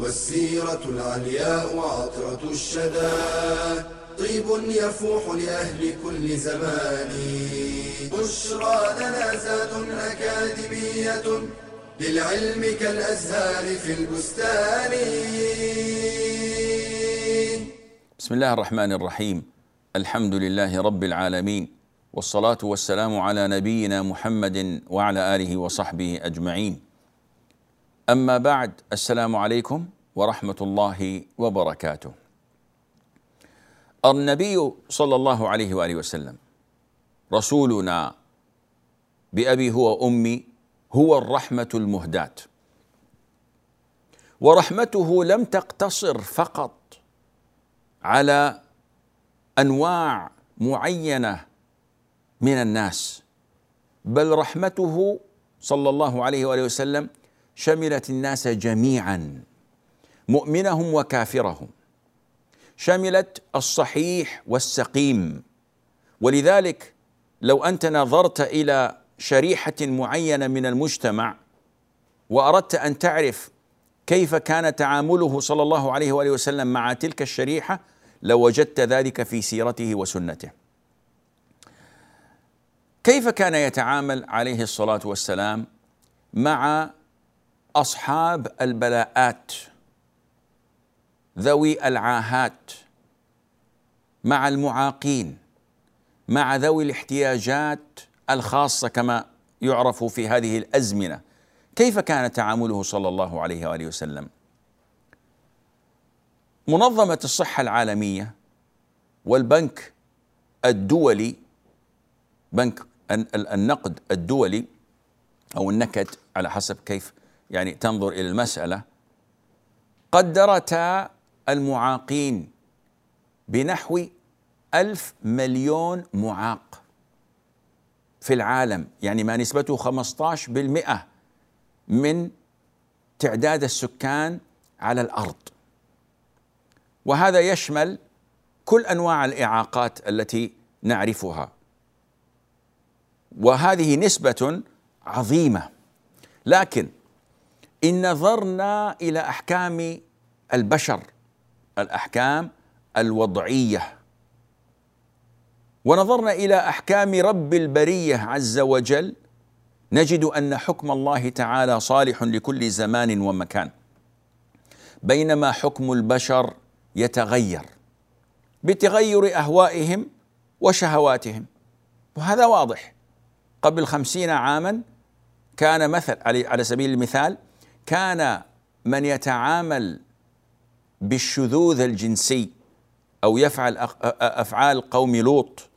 والسيرة العلياء عطرة الشدى طيب يفوح لأهل كل زمان بشرى لنا زاد أكاديمية للعلم كالأزهار في البستان بسم الله الرحمن الرحيم الحمد لله رب العالمين والصلاة والسلام على نبينا محمد وعلى آله وصحبه أجمعين أما بعد السلام عليكم ورحمة الله وبركاته. النبي صلى الله عليه وآله وسلم رسولنا بأبي هو أمي هو الرحمة المهداة ورحمته لم تقتصر فقط على أنواع معينة من الناس بل رحمته صلى الله عليه وآله وسلم شملت الناس جميعا مؤمنهم وكافرهم شملت الصحيح والسقيم ولذلك لو انت نظرت الى شريحه معينه من المجتمع واردت ان تعرف كيف كان تعامله صلى الله عليه واله وسلم مع تلك الشريحه لوجدت ذلك في سيرته وسنته. كيف كان يتعامل عليه الصلاه والسلام مع اصحاب البلاءات ذوي العاهات مع المعاقين مع ذوي الاحتياجات الخاصه كما يعرف في هذه الازمنه كيف كان تعامله صلى الله عليه واله وسلم منظمه الصحه العالميه والبنك الدولي بنك النقد الدولي او النكد على حسب كيف يعني تنظر إلى المسألة قدرتا المعاقين بنحو ألف مليون معاق في العالم يعني ما نسبته 15% من تعداد السكان على الأرض وهذا يشمل كل أنواع الإعاقات التي نعرفها وهذه نسبة عظيمة لكن إن نظرنا إلى أحكام البشر الأحكام الوضعية ونظرنا إلى أحكام رب البرية عز وجل نجد أن حكم الله تعالى صالح لكل زمان ومكان بينما حكم البشر يتغير بتغير أهوائهم وشهواتهم وهذا واضح قبل خمسين عاما كان مثل على سبيل المثال كان من يتعامل بالشذوذ الجنسي او يفعل افعال قوم لوط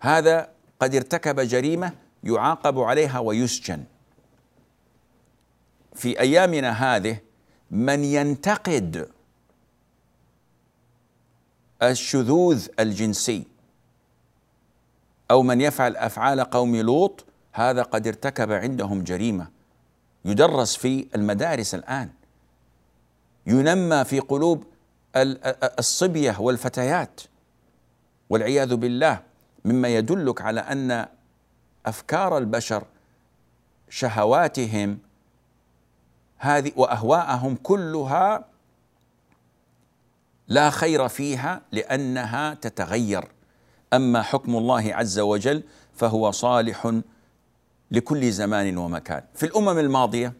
هذا قد ارتكب جريمه يعاقب عليها ويسجن في ايامنا هذه من ينتقد الشذوذ الجنسي او من يفعل افعال قوم لوط هذا قد ارتكب عندهم جريمه يدرس في المدارس الان ينمى في قلوب الصبيه والفتيات والعياذ بالله مما يدلك على ان افكار البشر شهواتهم هذه واهواءهم كلها لا خير فيها لانها تتغير اما حكم الله عز وجل فهو صالح لكل زمان ومكان في الامم الماضيه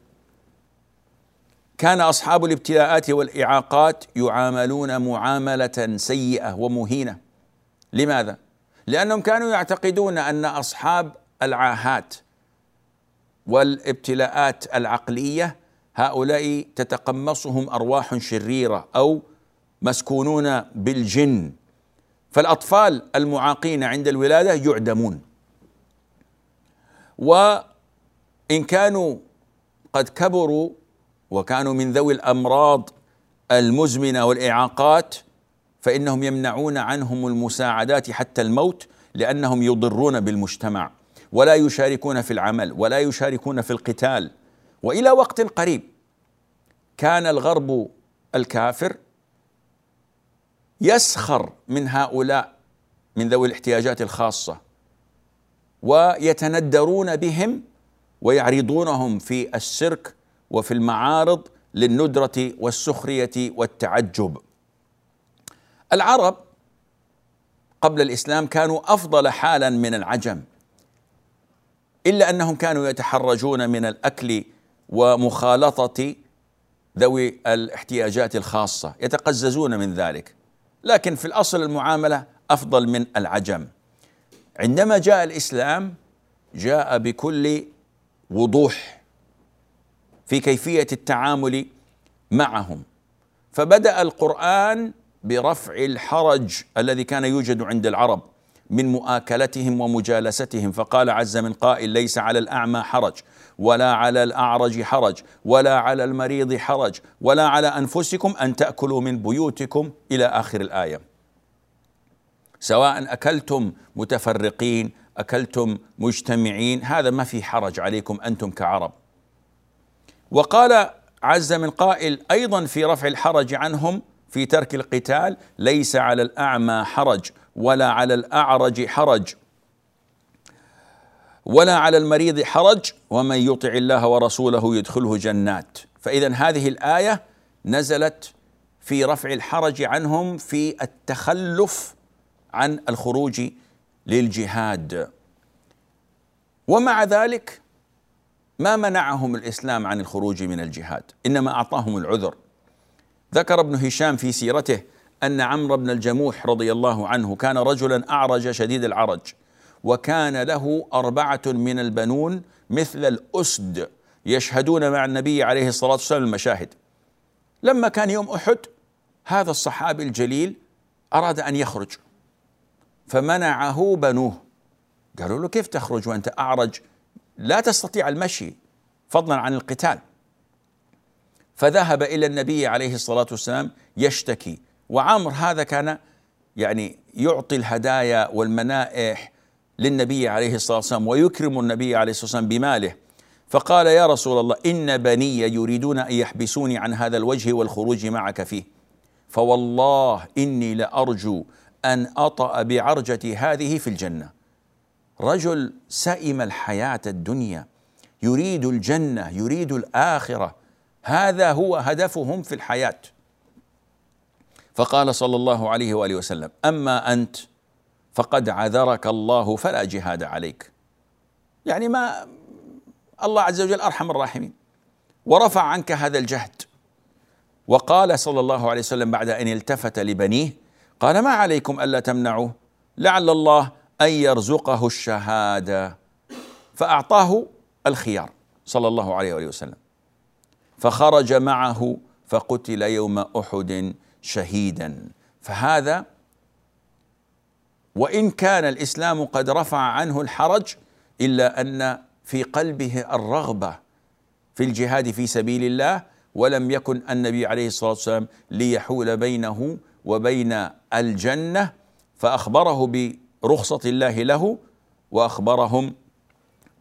كان اصحاب الابتلاءات والاعاقات يعاملون معامله سيئه ومهينه لماذا لانهم كانوا يعتقدون ان اصحاب العاهات والابتلاءات العقليه هؤلاء تتقمصهم ارواح شريره او مسكونون بالجن فالاطفال المعاقين عند الولاده يعدمون وإن كانوا قد كبروا وكانوا من ذوي الأمراض المزمنة والإعاقات فإنهم يمنعون عنهم المساعدات حتى الموت لأنهم يضرون بالمجتمع ولا يشاركون في العمل ولا يشاركون في القتال والى وقت قريب كان الغرب الكافر يسخر من هؤلاء من ذوي الاحتياجات الخاصه ويتندرون بهم ويعرضونهم في السيرك وفي المعارض للندرة والسخرية والتعجب. العرب قبل الإسلام كانوا أفضل حالا من العجم إلا أنهم كانوا يتحرجون من الأكل ومخالطة ذوي الاحتياجات الخاصة يتقززون من ذلك لكن في الأصل المعاملة أفضل من العجم عندما جاء الاسلام جاء بكل وضوح في كيفيه التعامل معهم فبدا القران برفع الحرج الذي كان يوجد عند العرب من مؤاكلتهم ومجالستهم فقال عز من قائل ليس على الاعمى حرج ولا على الاعرج حرج ولا على المريض حرج ولا على انفسكم ان تاكلوا من بيوتكم الى اخر الايه سواء اكلتم متفرقين اكلتم مجتمعين هذا ما في حرج عليكم انتم كعرب وقال عز من قائل ايضا في رفع الحرج عنهم في ترك القتال ليس على الاعمى حرج ولا على الاعرج حرج ولا على المريض حرج ومن يطع الله ورسوله يدخله جنات فاذا هذه الايه نزلت في رفع الحرج عنهم في التخلف عن الخروج للجهاد ومع ذلك ما منعهم الاسلام عن الخروج من الجهاد انما اعطاهم العذر ذكر ابن هشام في سيرته ان عمرو بن الجموح رضي الله عنه كان رجلا اعرج شديد العرج وكان له اربعه من البنون مثل الاسد يشهدون مع النبي عليه الصلاه والسلام المشاهد لما كان يوم احد هذا الصحابي الجليل اراد ان يخرج فمنعه بنوه قالوا له كيف تخرج وانت اعرج لا تستطيع المشي فضلا عن القتال فذهب الى النبي عليه الصلاه والسلام يشتكي وعمر هذا كان يعني يعطي الهدايا والمنائح للنبي عليه الصلاه والسلام ويكرم النبي عليه الصلاه والسلام بماله فقال يا رسول الله ان بني يريدون ان يحبسوني عن هذا الوجه والخروج معك فيه فوالله اني لارجو أن أطأ بعرجتي هذه في الجنة رجل سئم الحياة الدنيا يريد الجنة يريد الآخرة هذا هو هدفهم في الحياة فقال صلى الله عليه وآله وسلم أما أنت فقد عذرك الله فلا جهاد عليك يعني ما الله عز وجل أرحم الراحمين ورفع عنك هذا الجهد وقال صلى الله عليه وسلم بعد أن التفت لبنيه قال ما عليكم الا تمنعوه لعل الله ان يرزقه الشهاده فاعطاه الخيار صلى الله عليه واله وسلم فخرج معه فقتل يوم احد شهيدا فهذا وان كان الاسلام قد رفع عنه الحرج الا ان في قلبه الرغبه في الجهاد في سبيل الله ولم يكن النبي عليه الصلاه والسلام ليحول بينه وبين الجنه فاخبره برخصه الله له واخبرهم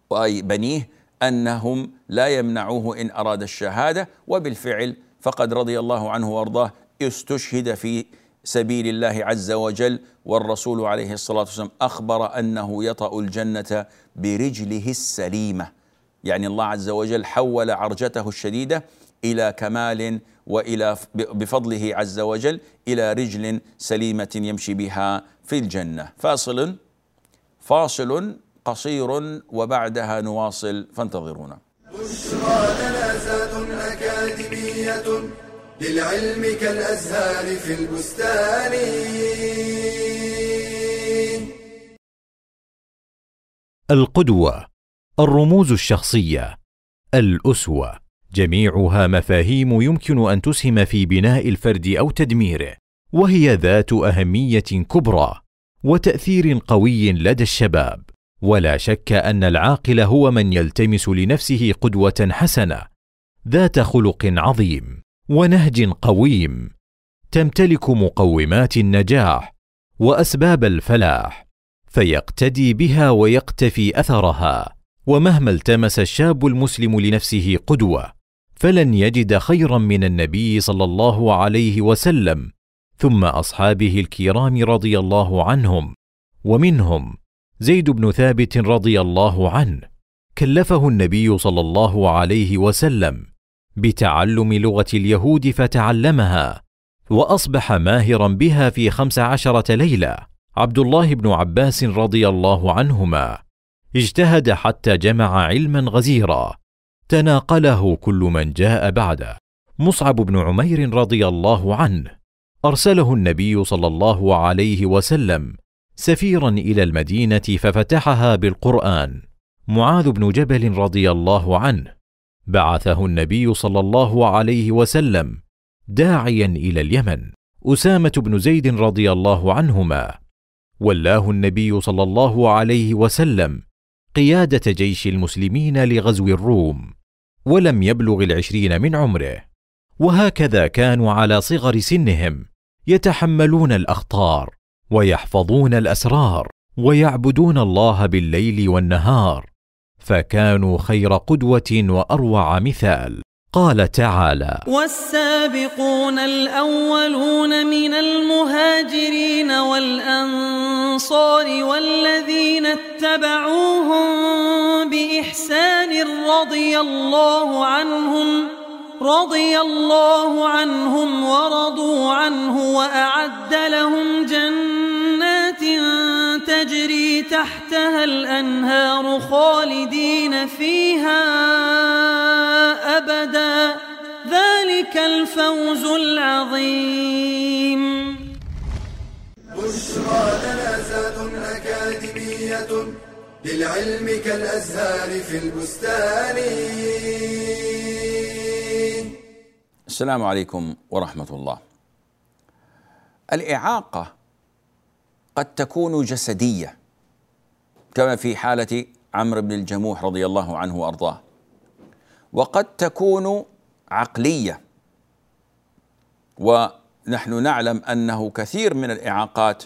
واي بنيه انهم لا يمنعوه ان اراد الشهاده وبالفعل فقد رضي الله عنه وارضاه استشهد في سبيل الله عز وجل والرسول عليه الصلاه والسلام اخبر انه يطا الجنه برجله السليمه يعني الله عز وجل حول عرجته الشديده الى كمال والى بفضله عز وجل الى رجل سليمه يمشي بها في الجنه فاصل فاصل قصير وبعدها نواصل فانتظرونا للعلم كالأزهار في البستان القدوة الرموز الشخصية الأسوة جميعها مفاهيم يمكن ان تسهم في بناء الفرد او تدميره وهي ذات اهميه كبرى وتاثير قوي لدى الشباب ولا شك ان العاقل هو من يلتمس لنفسه قدوه حسنه ذات خلق عظيم ونهج قويم تمتلك مقومات النجاح واسباب الفلاح فيقتدي بها ويقتفي اثرها ومهما التمس الشاب المسلم لنفسه قدوه فلن يجد خيرا من النبي صلى الله عليه وسلم ثم اصحابه الكرام رضي الله عنهم ومنهم زيد بن ثابت رضي الله عنه كلفه النبي صلى الله عليه وسلم بتعلم لغه اليهود فتعلمها واصبح ماهرا بها في خمس عشره ليله عبد الله بن عباس رضي الله عنهما اجتهد حتى جمع علما غزيرا تناقله كل من جاء بعده مصعب بن عمير رضي الله عنه ارسله النبي صلى الله عليه وسلم سفيرا الى المدينه ففتحها بالقران معاذ بن جبل رضي الله عنه بعثه النبي صلى الله عليه وسلم داعيا الى اليمن اسامه بن زيد رضي الله عنهما ولاه النبي صلى الله عليه وسلم قياده جيش المسلمين لغزو الروم ولم يبلغ العشرين من عمره وهكذا كانوا على صغر سنهم يتحملون الاخطار ويحفظون الاسرار ويعبدون الله بالليل والنهار فكانوا خير قدوه واروع مثال قال تعالى والسابقون الأولون من المهاجرين والأنصار والذين اتبعوهم بإحسان رضي الله عنهم رضي الله عنهم ورضوا عنه وأعد لهم جنات تجري تحتها الأنهار خالدين فيها أبدا ذلك الفوز العظيم بشرى لنا أكاديمية للعلم كالأزهار في البستان السلام عليكم ورحمة الله الإعاقة قد تكون جسديه كما في حاله عمرو بن الجموح رضي الله عنه وارضاه وقد تكون عقليه ونحن نعلم انه كثير من الاعاقات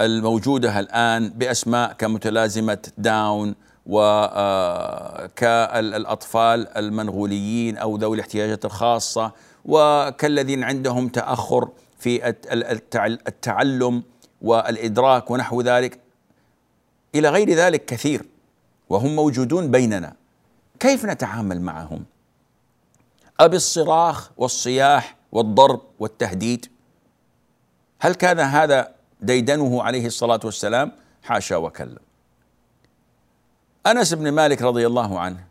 الموجوده الان باسماء كمتلازمه داون وكالأطفال آه، المنغوليين أو ذوي الاحتياجات الخاصة وكالذين عندهم تأخر في التعلم والادراك ونحو ذلك الى غير ذلك كثير وهم موجودون بيننا كيف نتعامل معهم الصراخ والصياح والضرب والتهديد هل كان هذا ديدنه عليه الصلاة والسلام حاشا وكلا أنس بن مالك رضي الله عنه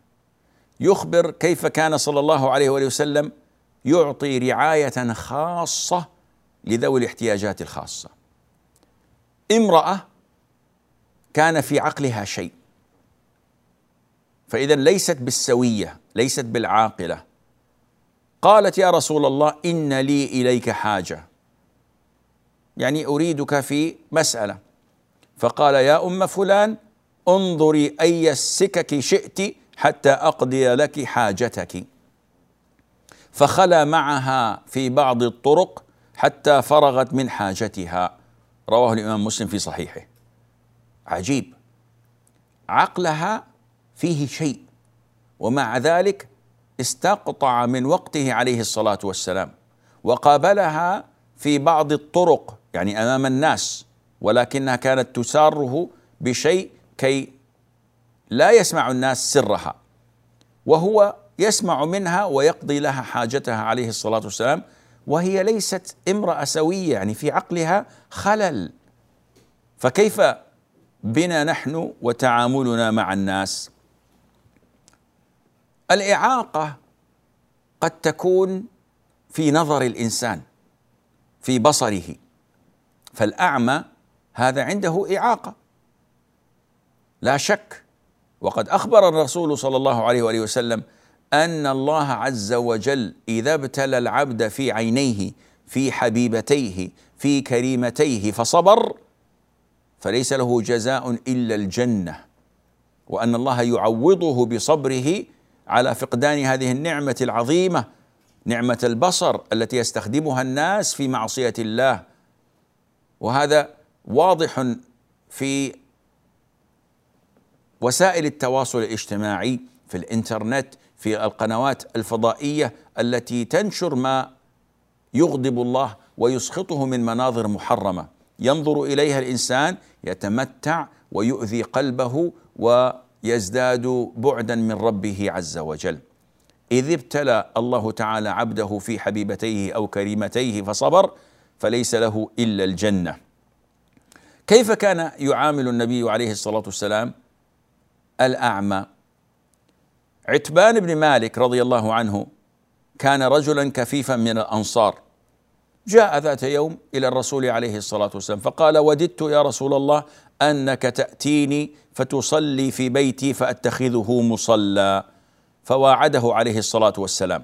يخبر كيف كان صلى الله عليه وآله وسلم يعطي رعاية خاصة لذوي الاحتياجات الخاصة امرأة كان في عقلها شيء فإذا ليست بالسوية ليست بالعاقلة قالت يا رسول الله إن لي إليك حاجة يعني أريدك في مسألة فقال يا أم فلان انظري أي السكك شئت حتى أقضي لك حاجتك فخلا معها في بعض الطرق حتى فرغت من حاجتها رواه الإمام مسلم في صحيحه عجيب عقلها فيه شيء ومع ذلك استقطع من وقته عليه الصلاة والسلام وقابلها في بعض الطرق يعني أمام الناس ولكنها كانت تساره بشيء كي لا يسمع الناس سرها وهو يسمع منها ويقضي لها حاجتها عليه الصلاة والسلام وهي ليست امرأة سوية يعني في عقلها خلل فكيف بنا نحن وتعاملنا مع الناس الإعاقة قد تكون في نظر الإنسان في بصره فالأعمى هذا عنده إعاقة لا شك وقد أخبر الرسول صلى الله عليه وآله وسلم أن الله عز وجل إذا ابتلى العبد في عينيه في حبيبتيه في كريمتيه فصبر فليس له جزاء إلا الجنة وأن الله يعوضه بصبره على فقدان هذه النعمة العظيمة نعمة البصر التي يستخدمها الناس في معصية الله وهذا واضح في وسائل التواصل الاجتماعي في الانترنت في القنوات الفضائيه التي تنشر ما يغضب الله ويسخطه من مناظر محرمه ينظر اليها الانسان يتمتع ويؤذي قلبه ويزداد بعدا من ربه عز وجل اذ ابتلى الله تعالى عبده في حبيبتيه او كريمتيه فصبر فليس له الا الجنه كيف كان يعامل النبي عليه الصلاه والسلام الاعمى عتبان بن مالك رضي الله عنه كان رجلا كفيفا من الانصار جاء ذات يوم الى الرسول عليه الصلاه والسلام فقال وددت يا رسول الله انك تاتيني فتصلي في بيتي فاتخذه مصلى فواعده عليه الصلاه والسلام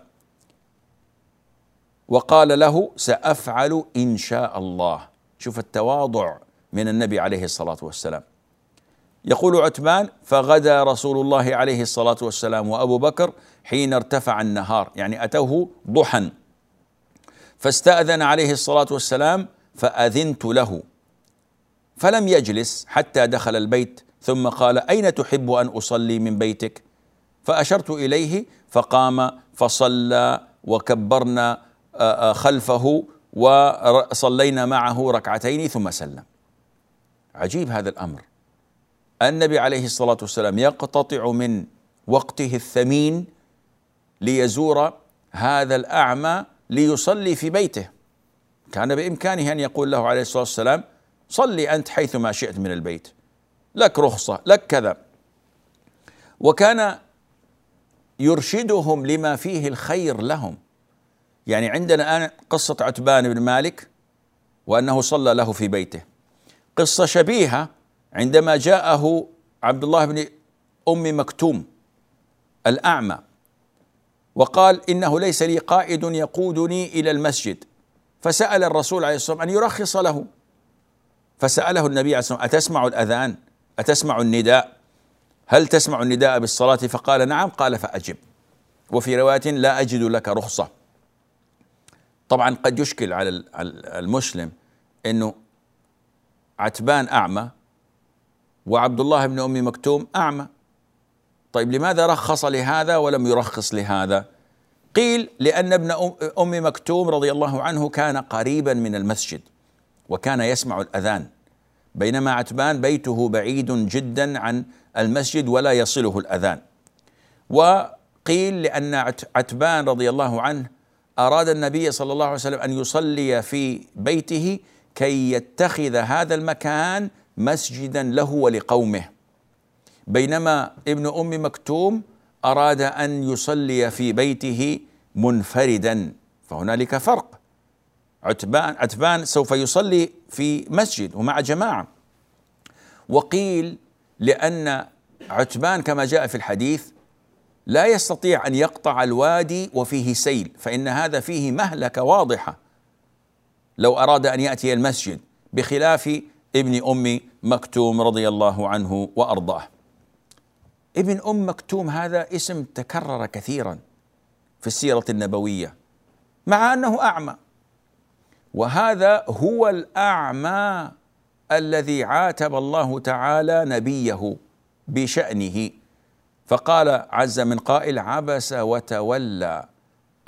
وقال له سافعل ان شاء الله شوف التواضع من النبي عليه الصلاه والسلام يقول عتبان فغدا رسول الله عليه الصلاة والسلام وأبو بكر حين ارتفع النهار يعني أتوه ضحى فاستأذن عليه الصلاة والسلام فأذنت له فلم يجلس حتى دخل البيت ثم قال أين تحب أن أصلي من بيتك فأشرت إليه فقام فصلى وكبرنا آه، آه، خلفه وصلينا معه ركعتين ثم سلم عجيب هذا الأمر النبي عليه الصلاة والسلام يقتطع من وقته الثمين ليزور هذا الأعمى ليصلي في بيته كان بإمكانه أن يقول له عليه الصلاة والسلام صلي أنت حيث ما شئت من البيت لك رخصة لك كذا وكان يرشدهم لما فيه الخير لهم يعني عندنا الآن قصة عتبان بن مالك وأنه صلى له في بيته قصة شبيهة عندما جاءه عبد الله بن ام مكتوم الاعمى وقال انه ليس لي قائد يقودني الى المسجد فسال الرسول عليه الصلاه والسلام ان يرخص له فساله النبي عليه الصلاه والسلام اتسمع الاذان اتسمع النداء هل تسمع النداء بالصلاه فقال نعم قال فاجب وفي روايه لا اجد لك رخصه طبعا قد يشكل على المسلم انه عتبان اعمى وعبد الله بن ام مكتوم اعمى طيب لماذا رخص لهذا ولم يرخص لهذا قيل لان ابن ام مكتوم رضي الله عنه كان قريبا من المسجد وكان يسمع الاذان بينما عتبان بيته بعيد جدا عن المسجد ولا يصله الاذان وقيل لان عتبان رضي الله عنه اراد النبي صلى الله عليه وسلم ان يصلي في بيته كي يتخذ هذا المكان مسجدا له ولقومه بينما ابن ام مكتوم اراد ان يصلي في بيته منفردا فهنالك فرق عتبان عتبان سوف يصلي في مسجد ومع جماعه وقيل لان عتبان كما جاء في الحديث لا يستطيع ان يقطع الوادي وفيه سيل فان هذا فيه مهلكه واضحه لو اراد ان ياتي المسجد بخلاف ابن أم مكتوم رضي الله عنه وأرضاه ابن أم مكتوم هذا اسم تكرر كثيرا في السيرة النبوية مع أنه أعمى وهذا هو الأعمى الذي عاتب الله تعالى نبيه بشأنه فقال عز من قائل عبس وتولى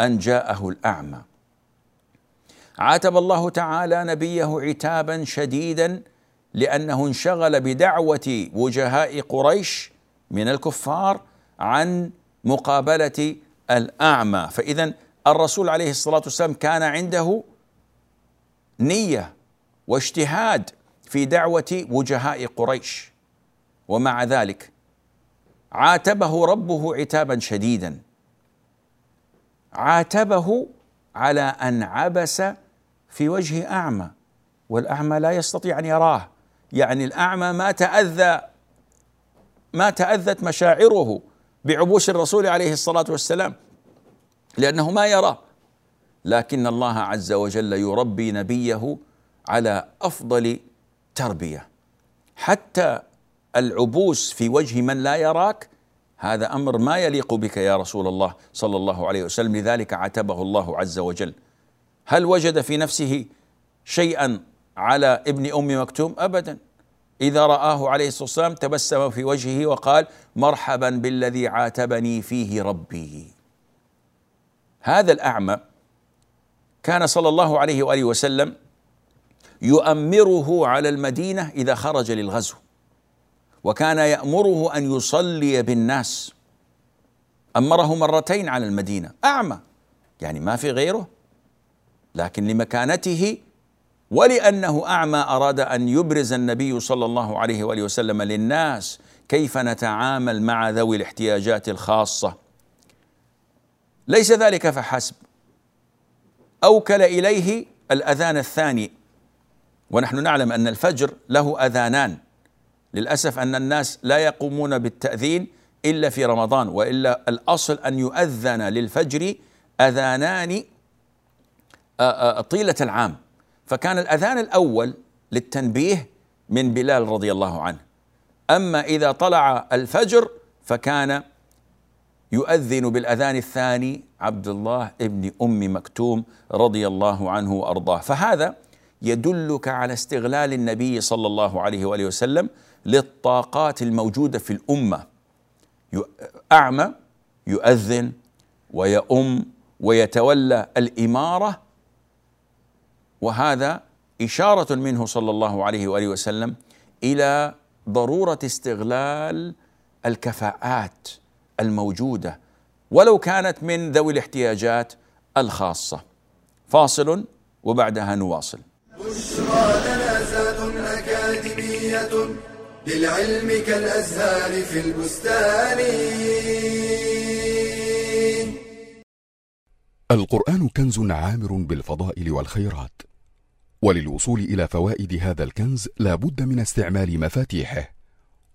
أن جاءه الأعمى عاتب الله تعالى نبيه عتابا شديدا لأنه انشغل بدعوة وجهاء قريش من الكفار عن مقابلة الأعمى فإذا الرسول عليه الصلاة والسلام كان عنده نية واجتهاد في دعوة وجهاء قريش ومع ذلك عاتبه ربه عتابا شديدا عاتبه على أن عبس في وجه أعمى والأعمى لا يستطيع أن يراه يعني الاعمى ما تاذى ما تاذت مشاعره بعبوس الرسول عليه الصلاه والسلام لانه ما يرى لكن الله عز وجل يربي نبيه على افضل تربيه حتى العبوس في وجه من لا يراك هذا امر ما يليق بك يا رسول الله صلى الله عليه وسلم لذلك عاتبه الله عز وجل هل وجد في نفسه شيئا على ابن ام مكتوم ابدا إذا رآه عليه الصلاة والسلام تبسم في وجهه وقال مرحبا بالذي عاتبني فيه ربي هذا الأعمى كان صلى الله عليه وآله وسلم يؤمره على المدينة إذا خرج للغزو وكان يأمره أن يصلي بالناس أمره مرتين على المدينة أعمى يعني ما في غيره لكن لمكانته ولأنه أعمى أراد أن يبرز النبي صلى الله عليه وآله وسلم للناس كيف نتعامل مع ذوي الاحتياجات الخاصة ليس ذلك فحسب أوكل إليه الأذان الثاني ونحن نعلم أن الفجر له أذانان للأسف أن الناس لا يقومون بالتأذين إلا في رمضان وإلا الأصل أن يؤذن للفجر أذانان آه، آه، طيلة العام فكان الأذان الأول للتنبيه من بلال رضي الله عنه أما إذا طلع الفجر فكان يؤذن بالأذان الثاني عبد الله ابن أم مكتوم رضي الله عنه وأرضاه فهذا يدلك على استغلال النبي صلى الله عليه وآله وسلم للطاقات الموجودة في الأمة أعمى يؤذن ويؤم ويتولى الإمارة وهذا إشارة منه صلى الله عليه وآله وسلم إلى ضرورة استغلال الكفاءات الموجودة ولو كانت من ذوي الاحتياجات الخاصة فاصل وبعدها نواصل بشرى أكاديمية للعلم كالأزهار في البستان القرآن كنز عامر بالفضائل والخيرات وللوصول إلى فوائد هذا الكنز لا بد من استعمال مفاتيحه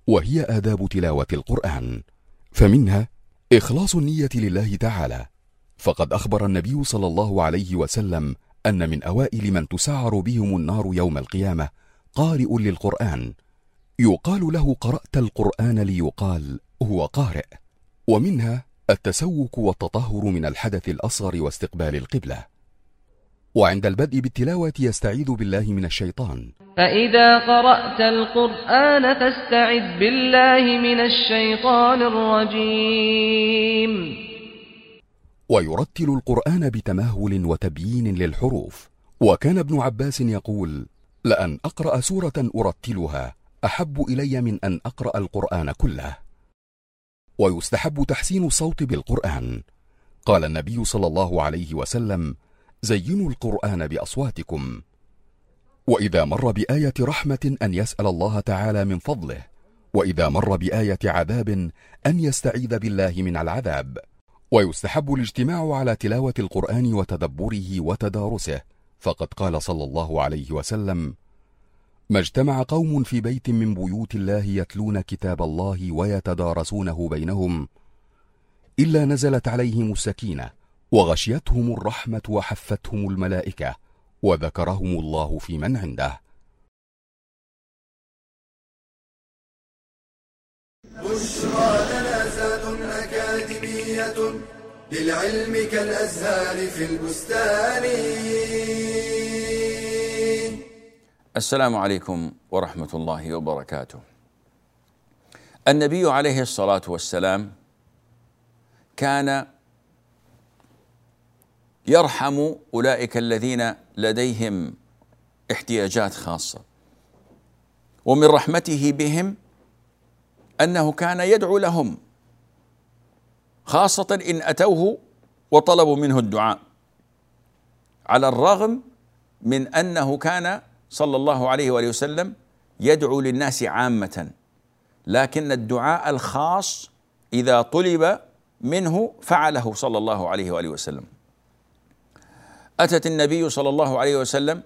وهي آداب تلاوة القرآن فمنها إخلاص النية لله تعالى فقد أخبر النبي صلى الله عليه وسلم أن من أوائل من تسعر بهم النار يوم القيامة قارئ للقرآن يقال له قرأت القرآن ليقال هو قارئ ومنها التسوك والتطهر من الحدث الأصغر واستقبال القبلة وعند البدء بالتلاوة يستعيذ بالله من الشيطان فإذا قرأت القرآن فاستعذ بالله من الشيطان الرجيم ويرتل القرآن بتمهل وتبيين للحروف وكان ابن عباس يقول لأن أقرأ سورة أرتلها أحب إلي من أن أقرأ القرآن كله ويستحب تحسين الصوت بالقرآن قال النبي صلى الله عليه وسلم زينوا القرآن بأصواتكم وإذا مر بآية رحمة أن يسأل الله تعالى من فضله وإذا مر بآية عذاب أن يستعيذ بالله من العذاب ويستحب الاجتماع على تلاوة القرآن وتدبره وتدارسه فقد قال صلى الله عليه وسلم ما اجتمع قوم في بيت من بيوت الله يتلون كتاب الله ويتدارسونه بينهم الا نزلت عليهم السكينه وغشيتهم الرحمه وحفتهم الملائكه وذكرهم الله في من عنده بشرى جنازات اكاديميه للعلم كالازهار في البستان السلام عليكم ورحمه الله وبركاته. النبي عليه الصلاه والسلام كان يرحم اولئك الذين لديهم احتياجات خاصه ومن رحمته بهم انه كان يدعو لهم خاصه ان اتوه وطلبوا منه الدعاء على الرغم من انه كان صلى الله عليه واله وسلم يدعو للناس عامه لكن الدعاء الخاص اذا طلب منه فعله صلى الله عليه واله وسلم اتت النبي صلى الله عليه وسلم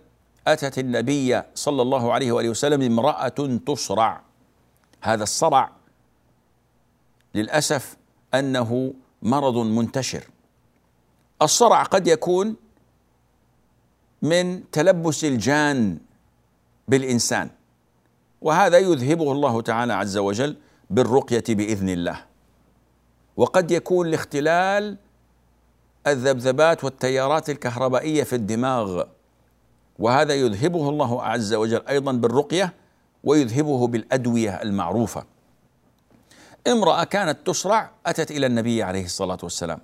اتت النبي صلى الله عليه واله وسلم امراه تصرع هذا الصرع للاسف انه مرض منتشر الصرع قد يكون من تلبس الجان بالانسان وهذا يذهبه الله تعالى عز وجل بالرقيه باذن الله وقد يكون لاختلال الذبذبات والتيارات الكهربائيه في الدماغ وهذا يذهبه الله عز وجل ايضا بالرقيه ويذهبه بالادويه المعروفه امراه كانت تسرع اتت الى النبي عليه الصلاه والسلام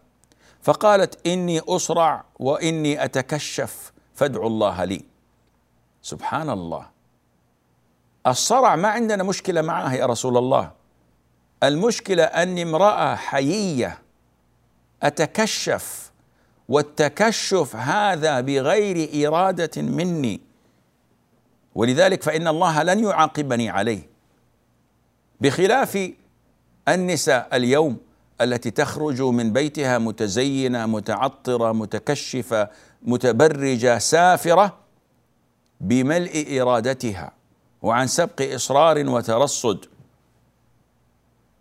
فقالت اني اسرع واني اتكشف فادعوا الله لي سبحان الله الصرع ما عندنا مشكلة معاه يا رسول الله المشكلة أني امرأة حيية أتكشف والتكشف هذا بغير إرادة مني ولذلك فإن الله لن يعاقبني عليه بخلاف النساء اليوم التي تخرج من بيتها متزينه متعطره متكشفه متبرجه سافره بملء ارادتها وعن سبق اصرار وترصد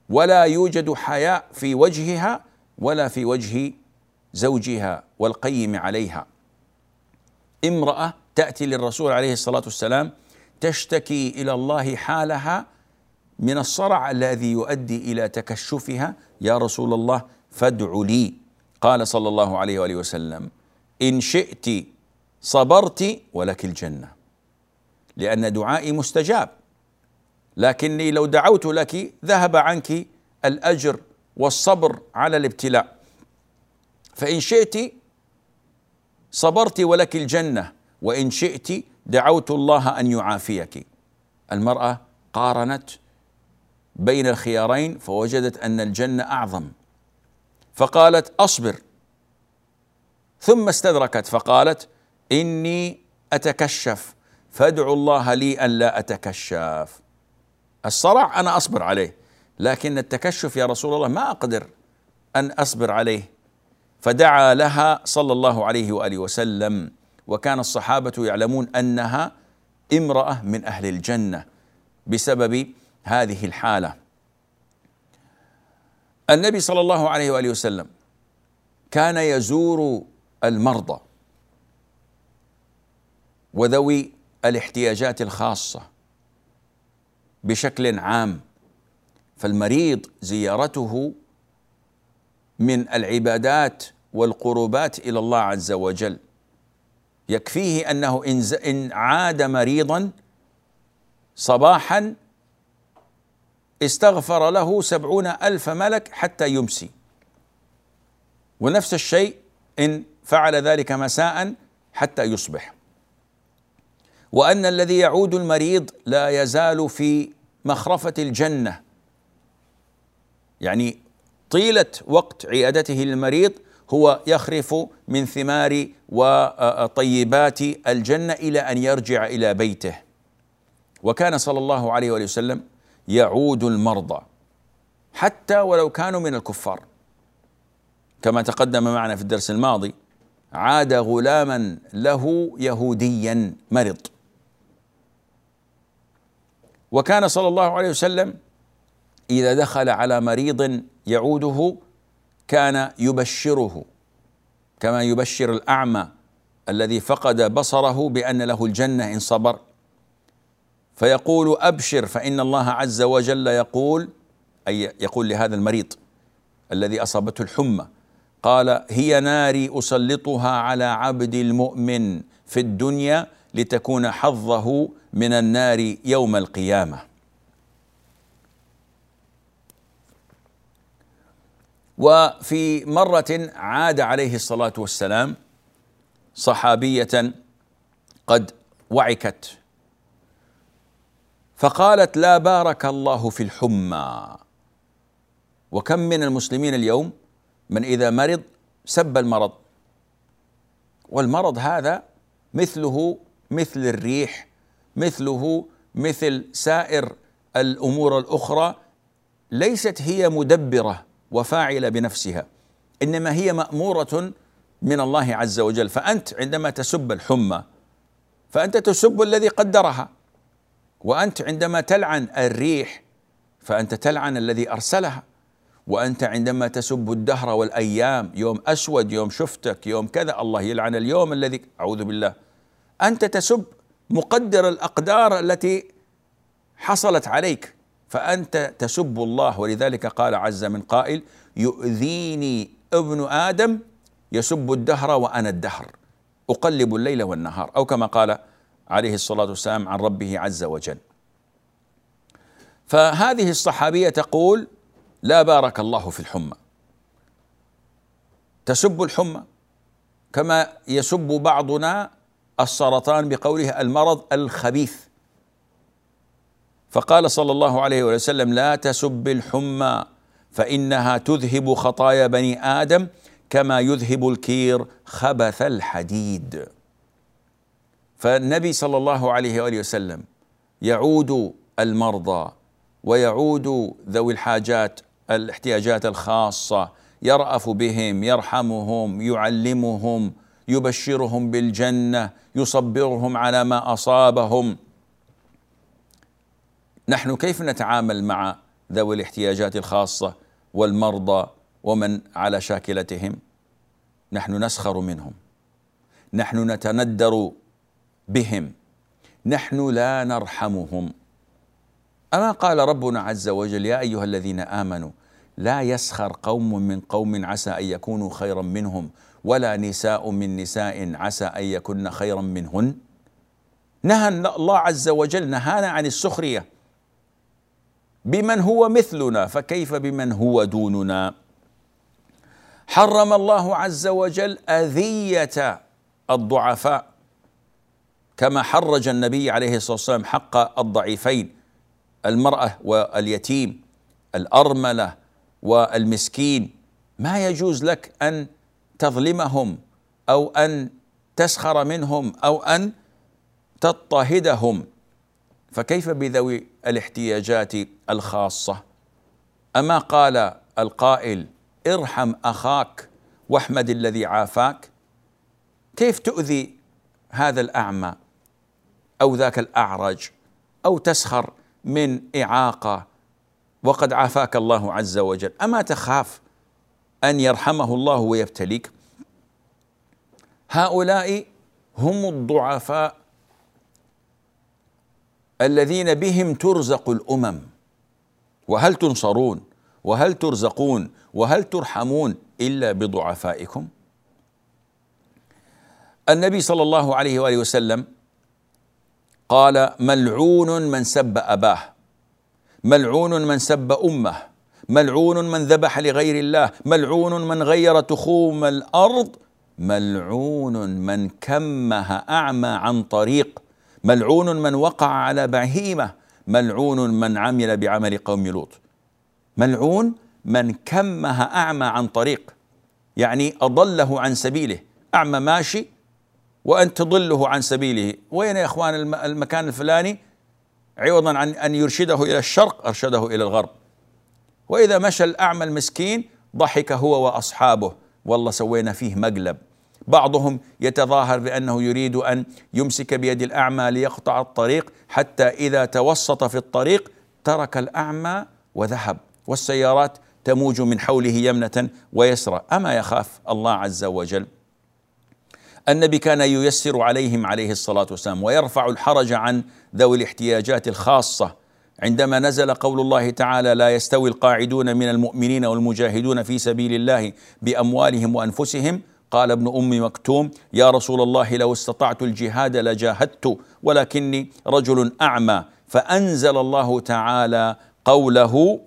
ولا يوجد حياء في وجهها ولا في وجه زوجها والقيم عليها امراه تاتي للرسول عليه الصلاه والسلام تشتكي الى الله حالها من الصرع الذي يؤدي الى تكشفها يا رسول الله فادع لي قال صلى الله عليه واله وسلم ان شئت صبرت ولك الجنه لان دعائي مستجاب لكني لو دعوت لك ذهب عنك الاجر والصبر على الابتلاء فان شئت صبرت ولك الجنه وان شئت دعوت الله ان يعافيك المراه قارنت بين الخيارين فوجدت ان الجنه اعظم فقالت اصبر ثم استدركت فقالت إني أتكشف فادعو الله لي أن لا أتكشف الصرع أنا أصبر عليه لكن التكشف يا رسول الله ما أقدر أن أصبر عليه فدعا لها صلى الله عليه وآله وسلم وكان الصحابة يعلمون أنها امرأة من أهل الجنة بسبب هذه الحالة النبي صلى الله عليه وآله وسلم كان يزور المرضى وذوي الاحتياجات الخاصه بشكل عام فالمريض زيارته من العبادات والقربات الى الله عز وجل يكفيه انه ان عاد مريضا صباحا استغفر له سبعون ألف ملك حتى يمسي ونفس الشيء إن فعل ذلك مساء حتى يصبح وان الذي يعود المريض لا يزال في مخرفه الجنه يعني طيله وقت عيادته للمريض هو يخرف من ثمار وطيبات الجنه الى ان يرجع الى بيته وكان صلى الله عليه وآله وسلم يعود المرضى حتى ولو كانوا من الكفار كما تقدم معنا في الدرس الماضي عاد غلاما له يهوديا مرض وكان صلى الله عليه وسلم اذا دخل على مريض يعوده كان يبشره كما يبشر الاعمى الذي فقد بصره بان له الجنه ان صبر فيقول ابشر فان الله عز وجل يقول اي يقول لهذا المريض الذي اصابته الحمى قال هي ناري اسلطها على عبد المؤمن في الدنيا لتكون حظه من النار يوم القيامه وفي مره عاد عليه الصلاه والسلام صحابيه قد وعكت فقالت لا بارك الله في الحمى وكم من المسلمين اليوم من اذا مرض سب المرض والمرض هذا مثله مثل الريح مثله مثل سائر الامور الاخرى ليست هي مدبره وفاعله بنفسها انما هي ماموره من الله عز وجل فانت عندما تسب الحمى فانت تسب الذي قدرها وانت عندما تلعن الريح فانت تلعن الذي ارسلها وانت عندما تسب الدهر والايام يوم اسود يوم شفتك يوم كذا الله يلعن اليوم الذي اعوذ بالله انت تسب مقدر الاقدار التي حصلت عليك فانت تسب الله ولذلك قال عز من قائل يؤذيني ابن ادم يسب الدهر وانا الدهر اقلب الليل والنهار او كما قال عليه الصلاه والسلام عن ربه عز وجل فهذه الصحابيه تقول لا بارك الله في الحمى تسب الحمى كما يسب بعضنا السرطان بقوله المرض الخبيث فقال صلى الله عليه وسلم لا تسب الحمى فانها تذهب خطايا بني ادم كما يذهب الكير خبث الحديد فالنبي صلى الله عليه واله وسلم يعود المرضى ويعود ذوي الحاجات الاحتياجات الخاصه يرأف بهم يرحمهم يعلمهم يبشرهم بالجنه يصبرهم على ما اصابهم نحن كيف نتعامل مع ذوي الاحتياجات الخاصه والمرضى ومن على شاكلتهم نحن نسخر منهم نحن نتندر بهم نحن لا نرحمهم اما قال ربنا عز وجل يا ايها الذين امنوا لا يسخر قوم من قوم عسى ان يكونوا خيرا منهم ولا نساء من نساء عسى أن يكن خيرا منهن نهى الله عز وجل نهانا عن السخرية بمن هو مثلنا فكيف بمن هو دوننا حرم الله عز وجل أذية الضعفاء كما حرج النبي عليه الصلاة والسلام حق الضعيفين المرأة واليتيم الأرملة والمسكين ما يجوز لك أن تظلمهم او ان تسخر منهم او ان تضطهدهم فكيف بذوي الاحتياجات الخاصه اما قال القائل ارحم اخاك واحمد الذي عافاك كيف تؤذي هذا الاعمى او ذاك الاعرج او تسخر من اعاقه وقد عافاك الله عز وجل اما تخاف أن يرحمه الله ويبتليك هؤلاء هم الضعفاء الذين بهم ترزق الأمم وهل تنصرون وهل ترزقون وهل ترحمون إلا بضعفائكم النبي صلى الله عليه وآله وسلم قال ملعون من سب أباه ملعون من سب امه ملعون من ذبح لغير الله ملعون من غير تخوم الارض ملعون من كمها اعمى عن طريق ملعون من وقع على بهيمه ملعون من عمل بعمل قوم لوط ملعون من كمها اعمى عن طريق يعني اضله عن سبيله اعمى ماشي وان تضله عن سبيله وين يا اخوان المكان الفلاني عوضا عن ان يرشده الى الشرق ارشده الى الغرب وإذا مشى الأعمى المسكين ضحك هو وأصحابه والله سوينا فيه مقلب بعضهم يتظاهر بأنه يريد أن يمسك بيد الأعمى ليقطع الطريق حتى إذا توسط في الطريق ترك الأعمى وذهب والسيارات تموج من حوله يمنة ويسرى أما يخاف الله عز وجل النبي كان ييسر عليهم عليه الصلاة والسلام ويرفع الحرج عن ذوي الاحتياجات الخاصة عندما نزل قول الله تعالى لا يستوي القاعدون من المؤمنين والمجاهدون في سبيل الله باموالهم وانفسهم قال ابن ام مكتوم يا رسول الله لو استطعت الجهاد لجاهدت ولكني رجل اعمى فانزل الله تعالى قوله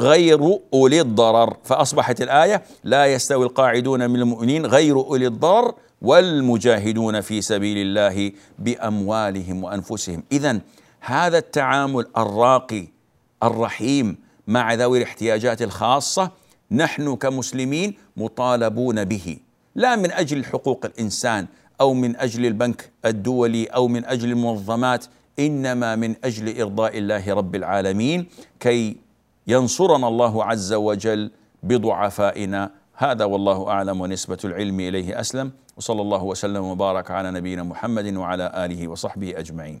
غير اولي الضرر فاصبحت الايه لا يستوي القاعدون من المؤمنين غير اولي الضرر والمجاهدون في سبيل الله باموالهم وانفسهم اذا هذا التعامل الراقي الرحيم مع ذوي الاحتياجات الخاصه نحن كمسلمين مطالبون به لا من اجل حقوق الانسان او من اجل البنك الدولي او من اجل المنظمات انما من اجل ارضاء الله رب العالمين كي ينصرنا الله عز وجل بضعفائنا هذا والله اعلم ونسبه العلم اليه اسلم وصلى الله وسلم وبارك على نبينا محمد وعلى اله وصحبه اجمعين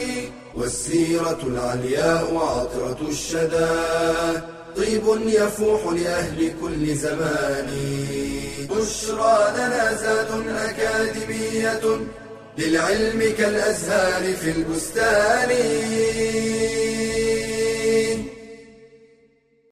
والسيرة العلياء عطرة الشدى طيب يفوح لأهل كل زمان بشرى لنا زاد أكاديمية للعلم كالأزهار في البستان